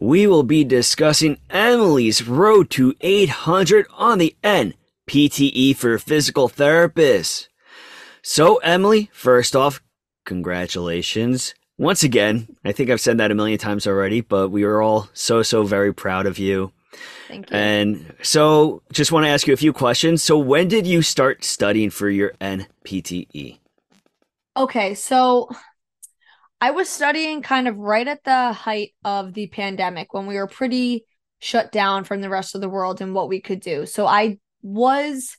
we will be discussing Emily's road to 800 on the NPTE for physical therapists. So, Emily, first off, congratulations. Once again, I think I've said that a million times already, but we are all so, so very proud of you. Thank you. And so, just want to ask you a few questions. So, when did you start studying for your NPTE? Okay, so I was studying kind of right at the height of the pandemic when we were pretty shut down from the rest of the world and what we could do. So I was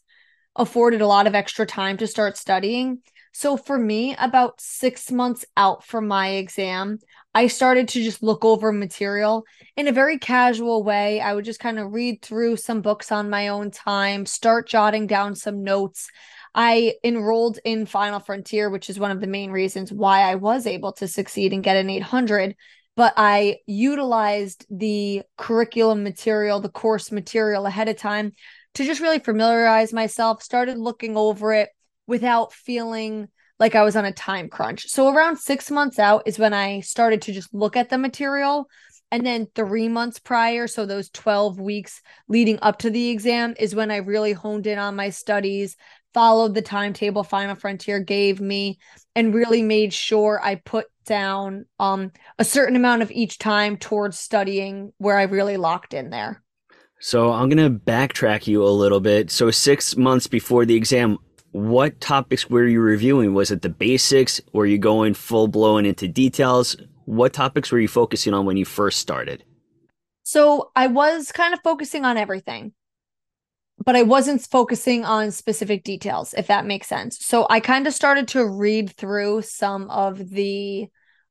afforded a lot of extra time to start studying. So for me, about six months out from my exam, I started to just look over material in a very casual way. I would just kind of read through some books on my own time, start jotting down some notes. I enrolled in Final Frontier, which is one of the main reasons why I was able to succeed and get an 800. But I utilized the curriculum material, the course material ahead of time to just really familiarize myself, started looking over it without feeling like I was on a time crunch. So around six months out is when I started to just look at the material. And then three months prior, so those 12 weeks leading up to the exam, is when I really honed in on my studies, followed the timetable Final Frontier gave me and really made sure I put down um, a certain amount of each time towards studying where I really locked in there. So I'm going to backtrack you a little bit. So, six months before the exam, what topics were you reviewing? Was it the basics? Were you going full blown into details? What topics were you focusing on when you first started? So, I was kind of focusing on everything but I wasn't focusing on specific details, if that makes sense. So I kind of started to read through some of the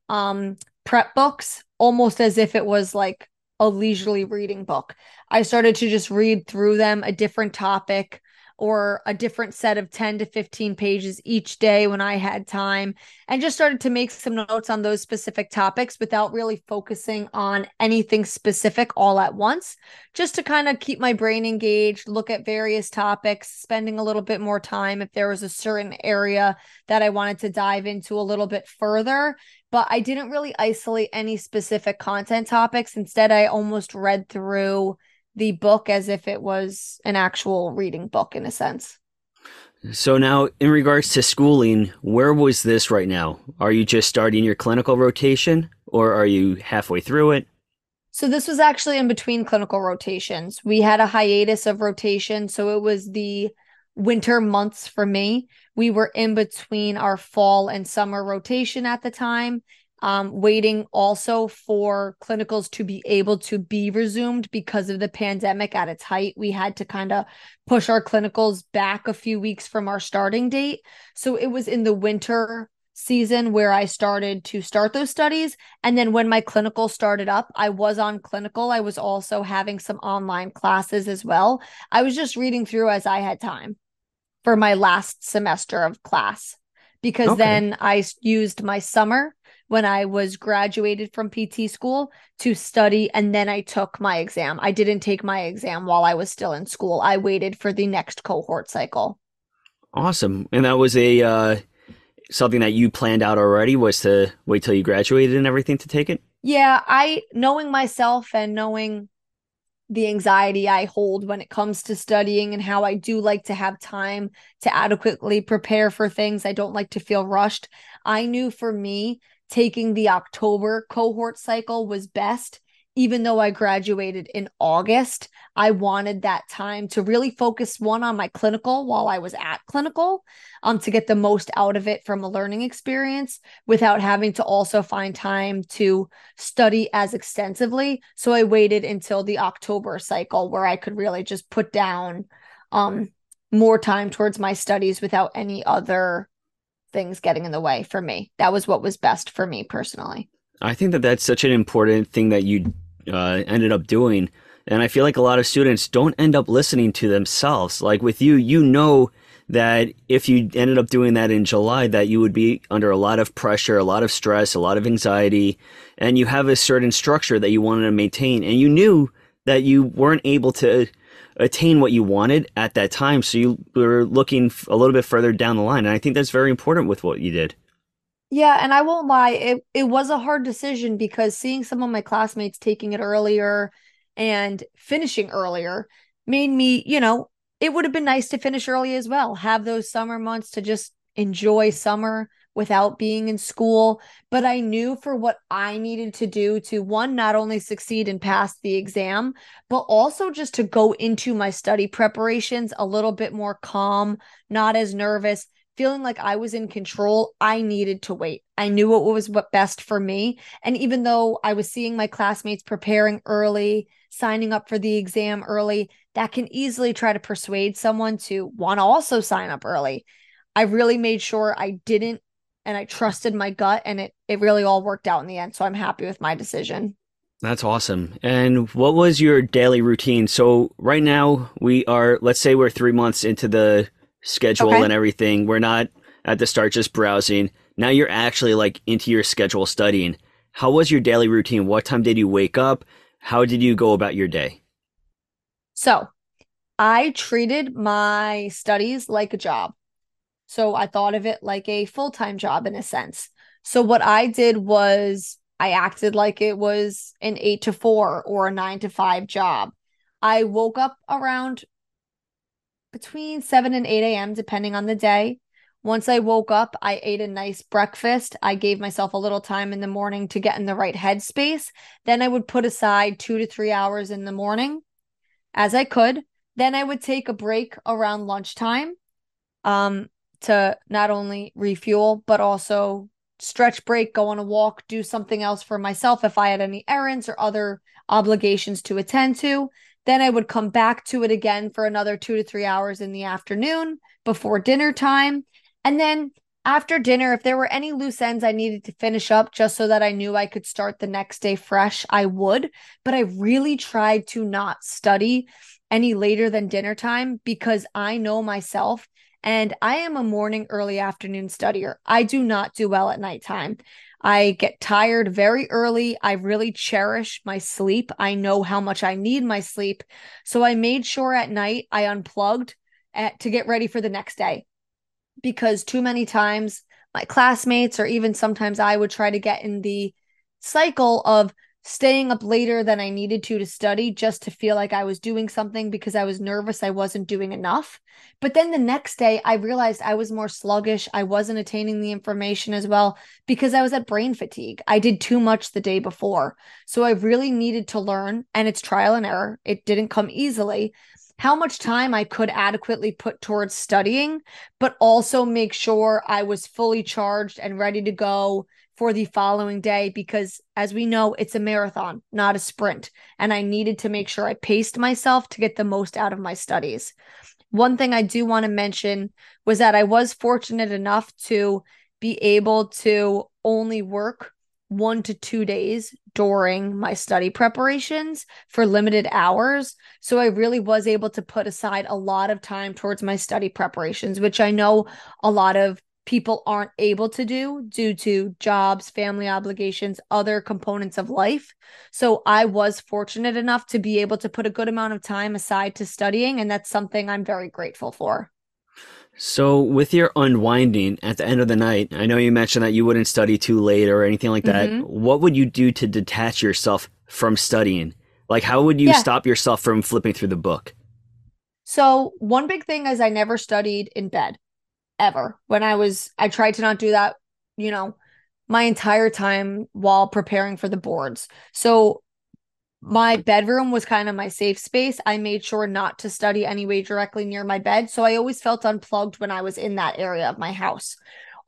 um, prep books almost as if it was like a leisurely reading book. I started to just read through them, a different topic, or a different set of 10 to 15 pages each day when I had time and just started to make some notes on those specific topics without really focusing on anything specific all at once, just to kind of keep my brain engaged, look at various topics, spending a little bit more time if there was a certain area that I wanted to dive into a little bit further. But I didn't really isolate any specific content topics. Instead, I almost read through the book as if it was an actual reading book in a sense. So now in regards to schooling, where was this right now? Are you just starting your clinical rotation or are you halfway through it? So this was actually in between clinical rotations. We had a hiatus of rotation, so it was the winter months for me. We were in between our fall and summer rotation at the time um, waiting also for clinicals to be able to be resumed because of the pandemic at its height. We had to kind of push our clinicals back a few weeks from our starting date. So it was in the winter season where I started to start those studies. And then when my clinical started up, I was on clinical. I was also having some online classes as well. I was just reading through as I had time for my last semester of class because okay. then I used my summer when I was graduated from PT school to study and then I took my exam. I didn't take my exam while I was still in school. I waited for the next cohort cycle. Awesome. And that was a uh something that you planned out already was to wait till you graduated and everything to take it? Yeah, I knowing myself and knowing the anxiety I hold when it comes to studying and how I do like to have time to adequately prepare for things. I don't like to feel rushed. I knew for me taking the October cohort cycle was best. Even though I graduated in August, I wanted that time to really focus one on my clinical while I was at clinical, um, to get the most out of it from a learning experience without having to also find time to study as extensively. So I waited until the October cycle where I could really just put down um more time towards my studies without any other things getting in the way for me. That was what was best for me personally. I think that that's such an important thing that you uh, ended up doing. And I feel like a lot of students don't end up listening to themselves. Like with you, you know that if you ended up doing that in July, that you would be under a lot of pressure, a lot of stress, a lot of anxiety, and you have a certain structure that you wanted to maintain. And you knew that you weren't able to attain what you wanted at that time. So you were looking a little bit further down the line. And I think that's very important with what you did. Yeah, and I won't lie, it it was a hard decision because seeing some of my classmates taking it earlier and finishing earlier made me, you know, it would have been nice to finish early as well. Have those summer months to just enjoy summer without being in school. But I knew for what I needed to do to one, not only succeed and pass the exam, but also just to go into my study preparations a little bit more calm, not as nervous, feeling like I was in control, I needed to wait. I knew what was what best for me. And even though I was seeing my classmates preparing early, signing up for the exam early, that can easily try to persuade someone to want to also sign up early. I really made sure I didn't and I trusted my gut and it it really all worked out in the end. So I'm happy with my decision. That's awesome. And what was your daily routine? So right now we are let's say we're 3 months into the schedule okay. and everything. We're not at the start just browsing. Now you're actually like into your schedule studying. How was your daily routine? What time did you wake up? How did you go about your day? So, I treated my studies like a job. So, I thought of it like a full time job in a sense. So, what I did was I acted like it was an eight to four or a nine to five job. I woke up around between 7 and 8 a.m., depending on the day. Once I woke up, I ate a nice breakfast. I gave myself a little time in the morning to get in the right headspace. Then I would put aside two to three hours in the morning as I could. Then I would take a break around lunchtime um, to not only refuel, but also stretch break, go on a walk, do something else for myself if I had any errands or other obligations to attend to. Then I would come back to it again for another two to three hours in the afternoon before dinner time. And then after dinner, if there were any loose ends I needed to finish up just so that I knew I could start the next day fresh, I would. But I really tried to not study any later than dinner time because I know myself and I am a morning, early afternoon studier. I do not do well at nighttime. I get tired very early. I really cherish my sleep. I know how much I need my sleep. So I made sure at night I unplugged at, to get ready for the next day because too many times my classmates or even sometimes I would try to get in the cycle of staying up later than I needed to to study just to feel like I was doing something because I was nervous I wasn't doing enough. But then the next day, I realized I was more sluggish. I wasn't attaining the information as well because I was at brain fatigue. I did too much the day before. So I really needed to learn, and it's trial and error. It didn't come easily. How much time I could adequately put towards studying, but also make sure I was fully charged and ready to go for the following day because as we know it's a marathon not a sprint and i needed to make sure i paced myself to get the most out of my studies one thing i do want to mention was that i was fortunate enough to be able to only work one to two days during my study preparations for limited hours. So I really was able to put aside a lot of time towards my study preparations, which I know a lot of people aren't able to do due to jobs, family obligations, other components of life. So I was fortunate enough to be able to put a good amount of time aside to studying, and that's something I'm very grateful for. So, with your unwinding at the end of the night, I know you mentioned that you wouldn't study too late or anything like that. Mm-hmm. What would you do to detach yourself from studying? Like, how would you yeah. stop yourself from flipping through the book? So, one big thing is I never studied in bed ever. When I was, I tried to not do that, you know, my entire time while preparing for the boards. So my bedroom was kind of my safe space. I made sure not to study anyway directly near my bed. So I always felt unplugged when I was in that area of my house.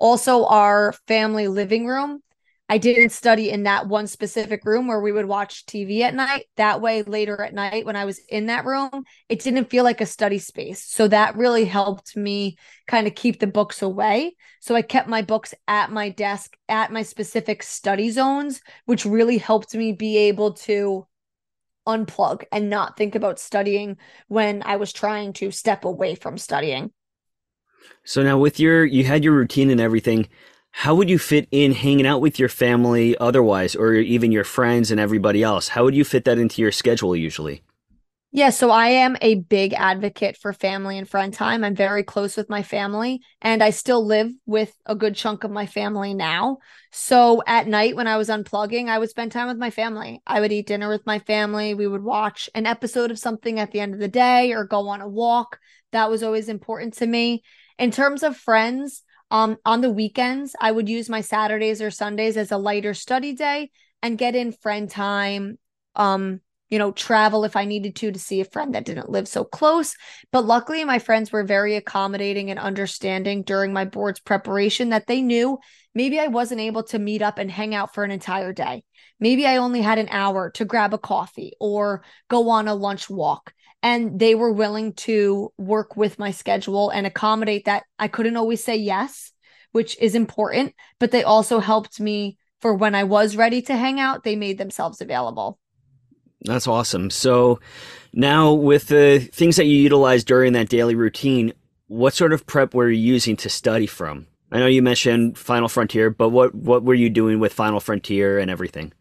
Also, our family living room I didn't study in that one specific room where we would watch TV at night. That way, later at night, when I was in that room, it didn't feel like a study space. So that really helped me kind of keep the books away. So I kept my books at my desk at my specific study zones, which really helped me be able to unplug and not think about studying when I was trying to step away from studying. So now with your you had your routine and everything, how would you fit in hanging out with your family otherwise or even your friends and everybody else? How would you fit that into your schedule usually? Yeah, so I am a big advocate for family and friend time. I'm very close with my family, and I still live with a good chunk of my family now. So at night, when I was unplugging, I would spend time with my family. I would eat dinner with my family. We would watch an episode of something at the end of the day or go on a walk. That was always important to me. In terms of friends, um, on the weekends, I would use my Saturdays or Sundays as a lighter study day and get in friend time. Um, you know, travel if I needed to to see a friend that didn't live so close. But luckily, my friends were very accommodating and understanding during my board's preparation that they knew maybe I wasn't able to meet up and hang out for an entire day. Maybe I only had an hour to grab a coffee or go on a lunch walk. And they were willing to work with my schedule and accommodate that. I couldn't always say yes, which is important, but they also helped me for when I was ready to hang out, they made themselves available. That's awesome. So now with the things that you utilize during that daily routine, what sort of prep were you using to study from? I know you mentioned Final Frontier, but what what were you doing with Final Frontier and everything?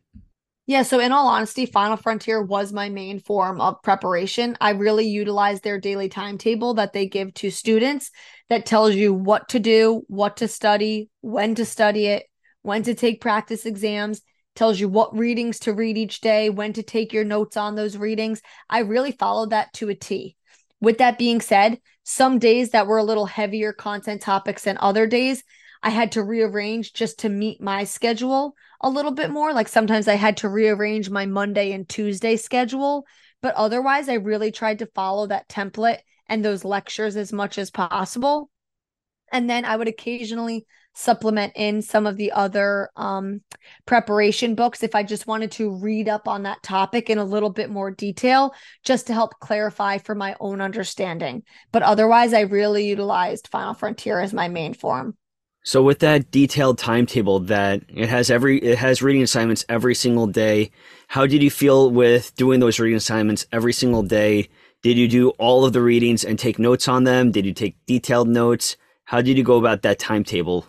Yeah, so in all honesty, Final Frontier was my main form of preparation. I really utilized their daily timetable that they give to students that tells you what to do, what to study, when to study it, when to take practice exams, tells you what readings to read each day, when to take your notes on those readings. I really followed that to a T. With that being said, some days that were a little heavier content topics than other days, I had to rearrange just to meet my schedule a little bit more. Like sometimes I had to rearrange my Monday and Tuesday schedule, but otherwise, I really tried to follow that template and those lectures as much as possible. And then I would occasionally supplement in some of the other um, preparation books if I just wanted to read up on that topic in a little bit more detail, just to help clarify for my own understanding. But otherwise, I really utilized Final Frontier as my main form. So with that detailed timetable that it has every it has reading assignments every single day, how did you feel with doing those reading assignments every single day? Did you do all of the readings and take notes on them? Did you take detailed notes? How did you go about that timetable?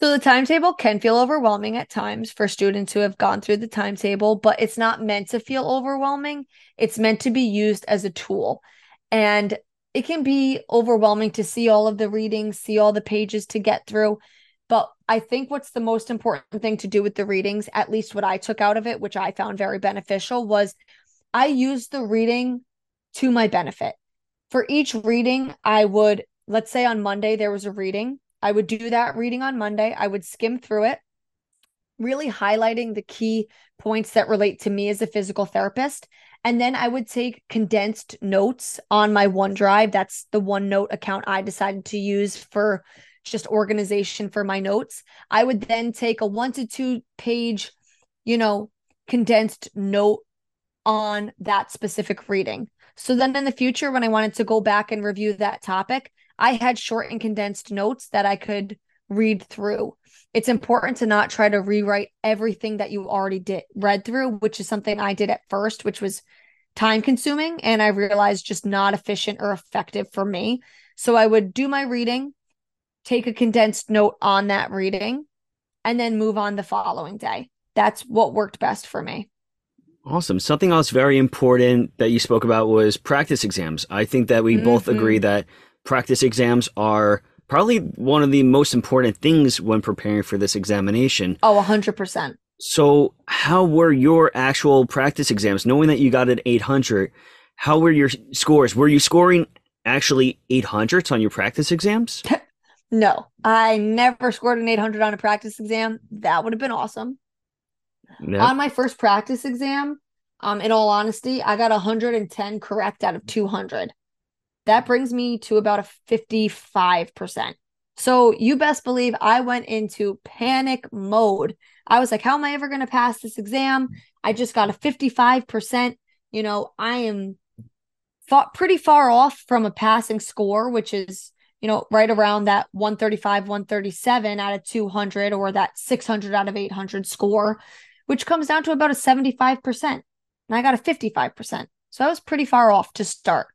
So the timetable can feel overwhelming at times for students who have gone through the timetable, but it's not meant to feel overwhelming. It's meant to be used as a tool. And it can be overwhelming to see all of the readings, see all the pages to get through. But I think what's the most important thing to do with the readings, at least what I took out of it, which I found very beneficial, was I used the reading to my benefit. For each reading, I would, let's say on Monday, there was a reading. I would do that reading on Monday. I would skim through it, really highlighting the key points that relate to me as a physical therapist. And then I would take condensed notes on my OneDrive. That's the OneNote account I decided to use for just organization for my notes. I would then take a one to two page, you know, condensed note on that specific reading. So then in the future, when I wanted to go back and review that topic, I had short and condensed notes that I could read through. It's important to not try to rewrite everything that you already did read through, which is something I did at first, which was time consuming and I realized just not efficient or effective for me. So I would do my reading, take a condensed note on that reading, and then move on the following day. That's what worked best for me. Awesome. Something else very important that you spoke about was practice exams. I think that we mm-hmm. both agree that practice exams are probably one of the most important things when preparing for this examination. Oh, 100%. So, how were your actual practice exams? Knowing that you got an 800, how were your scores? Were you scoring actually 800s on your practice exams? no, I never scored an 800 on a practice exam. That would have been awesome. No. On my first practice exam, um, in all honesty, I got 110 correct out of 200. That brings me to about a 55%. So you best believe I went into panic mode. I was like, how am I ever going to pass this exam? I just got a 55%. You know, I am fought pretty far off from a passing score, which is, you know, right around that 135, 137 out of 200 or that 600 out of 800 score, which comes down to about a 75%. and I got a 55%. So I was pretty far off to start.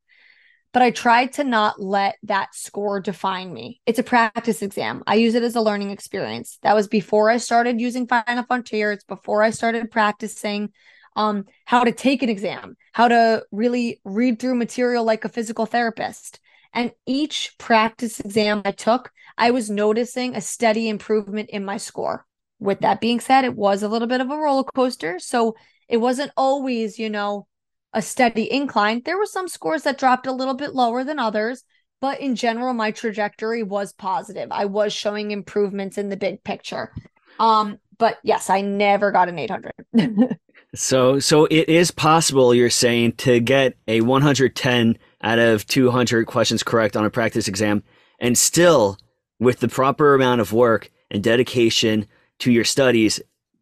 But I tried to not let that score define me. It's a practice exam. I use it as a learning experience. That was before I started using Final Frontier. It's before I started practicing um, how to take an exam, how to really read through material like a physical therapist. And each practice exam I took, I was noticing a steady improvement in my score. With that being said, it was a little bit of a roller coaster. So it wasn't always, you know, a steady incline. There were some scores that dropped a little bit lower than others, but in general, my trajectory was positive. I was showing improvements in the big picture. Um, but yes, I never got an 800. so, so it is possible, you're saying, to get a 110 out of 200 questions correct on a practice exam and still, with the proper amount of work and dedication to your studies,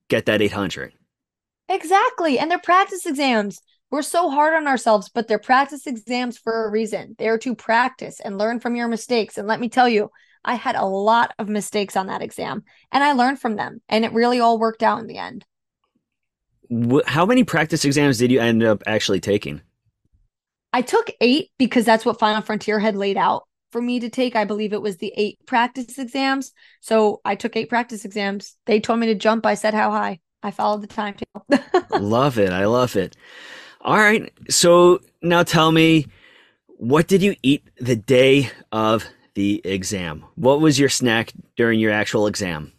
get that 800. Exactly. And they're practice exams. We're so hard on ourselves, but they're practice exams for a reason. They're to practice and learn from your mistakes. And let me tell you, I had a lot of mistakes on that exam and I learned from them. And it really all worked out in the end. How many practice exams did you end up actually taking? I took eight because that's what Final Frontier had laid out for me to take. I believe it was the eight practice exams. So I took eight practice exams. They told me to jump. I said how high. I followed the timetable. love it. I love it. All right. So now tell me, what did you eat the day of the exam? What was your snack during your actual exam?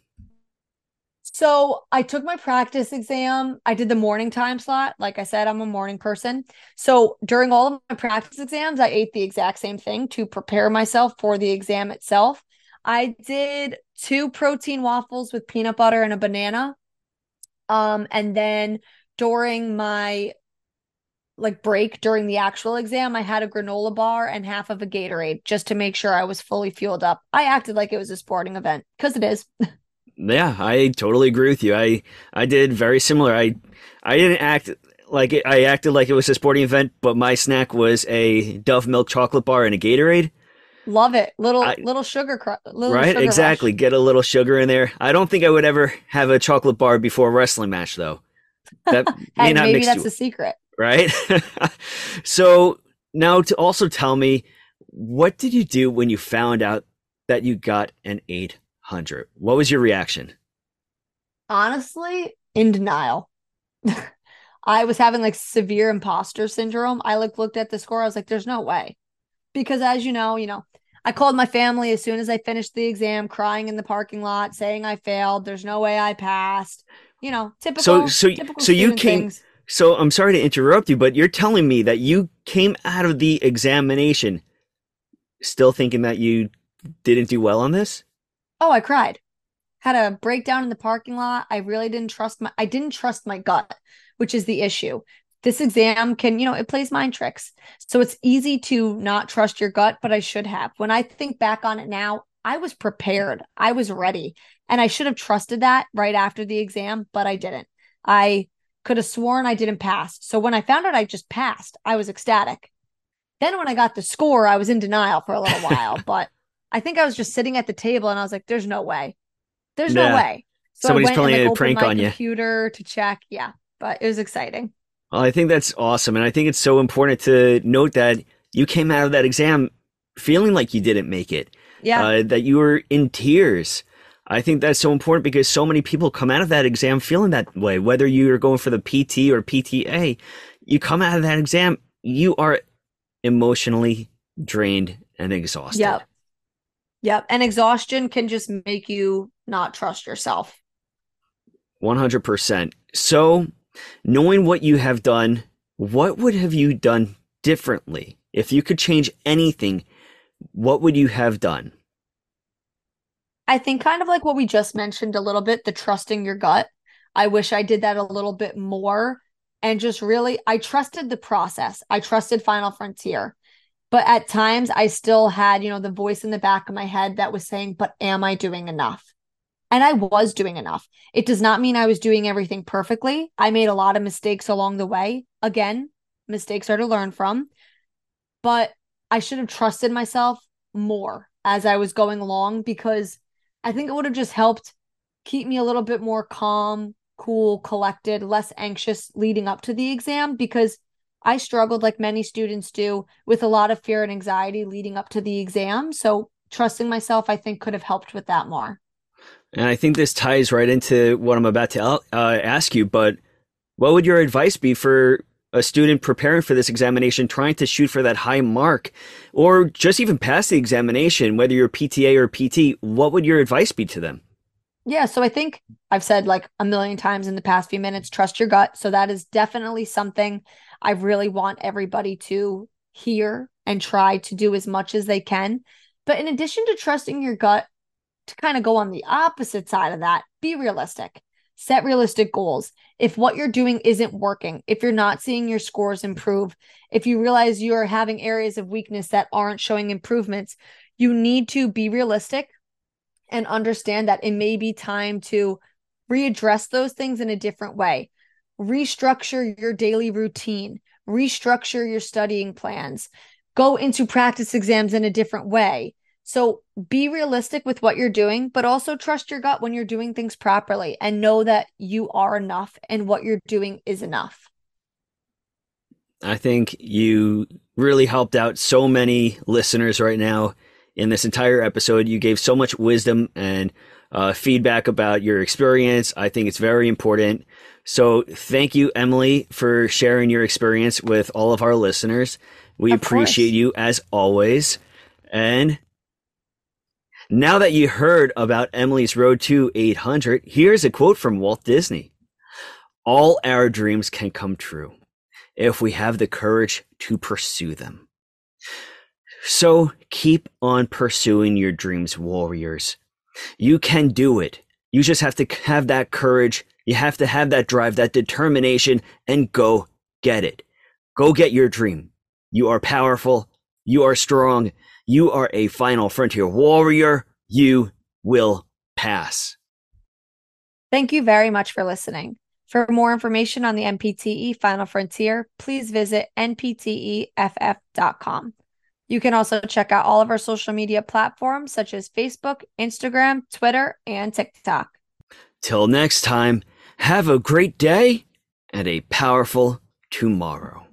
So I took my practice exam. I did the morning time slot. Like I said, I'm a morning person. So during all of my practice exams, I ate the exact same thing to prepare myself for the exam itself. I did two protein waffles with peanut butter and a banana. Um, and then during my like break during the actual exam, I had a granola bar and half of a Gatorade just to make sure I was fully fueled up. I acted like it was a sporting event because it is. yeah, I totally agree with you. I I did very similar. I I didn't act like it, I acted like it was a sporting event, but my snack was a Dove milk chocolate bar and a Gatorade. Love it. Little I, little sugar cr- little Right, sugar exactly. Rush. Get a little sugar in there. I don't think I would ever have a chocolate bar before a wrestling match though. That hey, maybe that's a secret. Right? so now to also tell me what did you do when you found out that you got an 800? What was your reaction? Honestly, in denial. I was having like severe imposter syndrome. I like looked at the score. I was like, there's no way. Because as you know, you know, I called my family as soon as I finished the exam, crying in the parking lot, saying I failed. There's no way I passed. You know, typical. So, so, typical so you came. Things. So I'm sorry to interrupt you, but you're telling me that you came out of the examination still thinking that you didn't do well on this? Oh, I cried. Had a breakdown in the parking lot. I really didn't trust my I didn't trust my gut, which is the issue this exam can, you know, it plays mind tricks. So it's easy to not trust your gut, but I should have. When I think back on it now, I was prepared. I was ready. And I should have trusted that right after the exam, but I didn't. I could have sworn I didn't pass. So when I found out I just passed, I was ecstatic. Then when I got the score, I was in denial for a little while, but I think I was just sitting at the table and I was like, there's no way. There's yeah. no way. So Somebody's playing a prank on you. Computer to check. Yeah, but it was exciting. Well, I think that's awesome. And I think it's so important to note that you came out of that exam feeling like you didn't make it. Yeah. Uh, that you were in tears. I think that's so important because so many people come out of that exam feeling that way. Whether you're going for the PT or PTA, you come out of that exam, you are emotionally drained and exhausted. Yep. Yep. And exhaustion can just make you not trust yourself. 100%. So, Knowing what you have done, what would have you done differently? If you could change anything, what would you have done? I think kind of like what we just mentioned a little bit, the trusting your gut. I wish I did that a little bit more and just really I trusted the process. I trusted Final Frontier. But at times I still had, you know, the voice in the back of my head that was saying, "But am I doing enough?" And I was doing enough. It does not mean I was doing everything perfectly. I made a lot of mistakes along the way. Again, mistakes are to learn from. But I should have trusted myself more as I was going along because I think it would have just helped keep me a little bit more calm, cool, collected, less anxious leading up to the exam because I struggled, like many students do, with a lot of fear and anxiety leading up to the exam. So, trusting myself, I think, could have helped with that more. And I think this ties right into what I'm about to uh, ask you. But what would your advice be for a student preparing for this examination, trying to shoot for that high mark, or just even pass the examination, whether you're PTA or PT? What would your advice be to them? Yeah, so I think I've said like a million times in the past few minutes trust your gut. So that is definitely something I really want everybody to hear and try to do as much as they can. But in addition to trusting your gut, to kind of go on the opposite side of that, be realistic. Set realistic goals. If what you're doing isn't working, if you're not seeing your scores improve, if you realize you're having areas of weakness that aren't showing improvements, you need to be realistic and understand that it may be time to readdress those things in a different way. Restructure your daily routine, restructure your studying plans, go into practice exams in a different way. So be realistic with what you're doing, but also trust your gut when you're doing things properly and know that you are enough and what you're doing is enough. I think you really helped out so many listeners right now in this entire episode. You gave so much wisdom and uh, feedback about your experience. I think it's very important. So thank you, Emily, for sharing your experience with all of our listeners. We of appreciate course. you as always. And now that you heard about Emily's Road to 800, here's a quote from Walt Disney All our dreams can come true if we have the courage to pursue them. So keep on pursuing your dreams, warriors. You can do it. You just have to have that courage. You have to have that drive, that determination, and go get it. Go get your dream. You are powerful. You are strong. You are a final frontier warrior. You will pass. Thank you very much for listening. For more information on the NPTE Final Frontier, please visit npteff.com. You can also check out all of our social media platforms such as Facebook, Instagram, Twitter, and TikTok. Till next time, have a great day and a powerful tomorrow.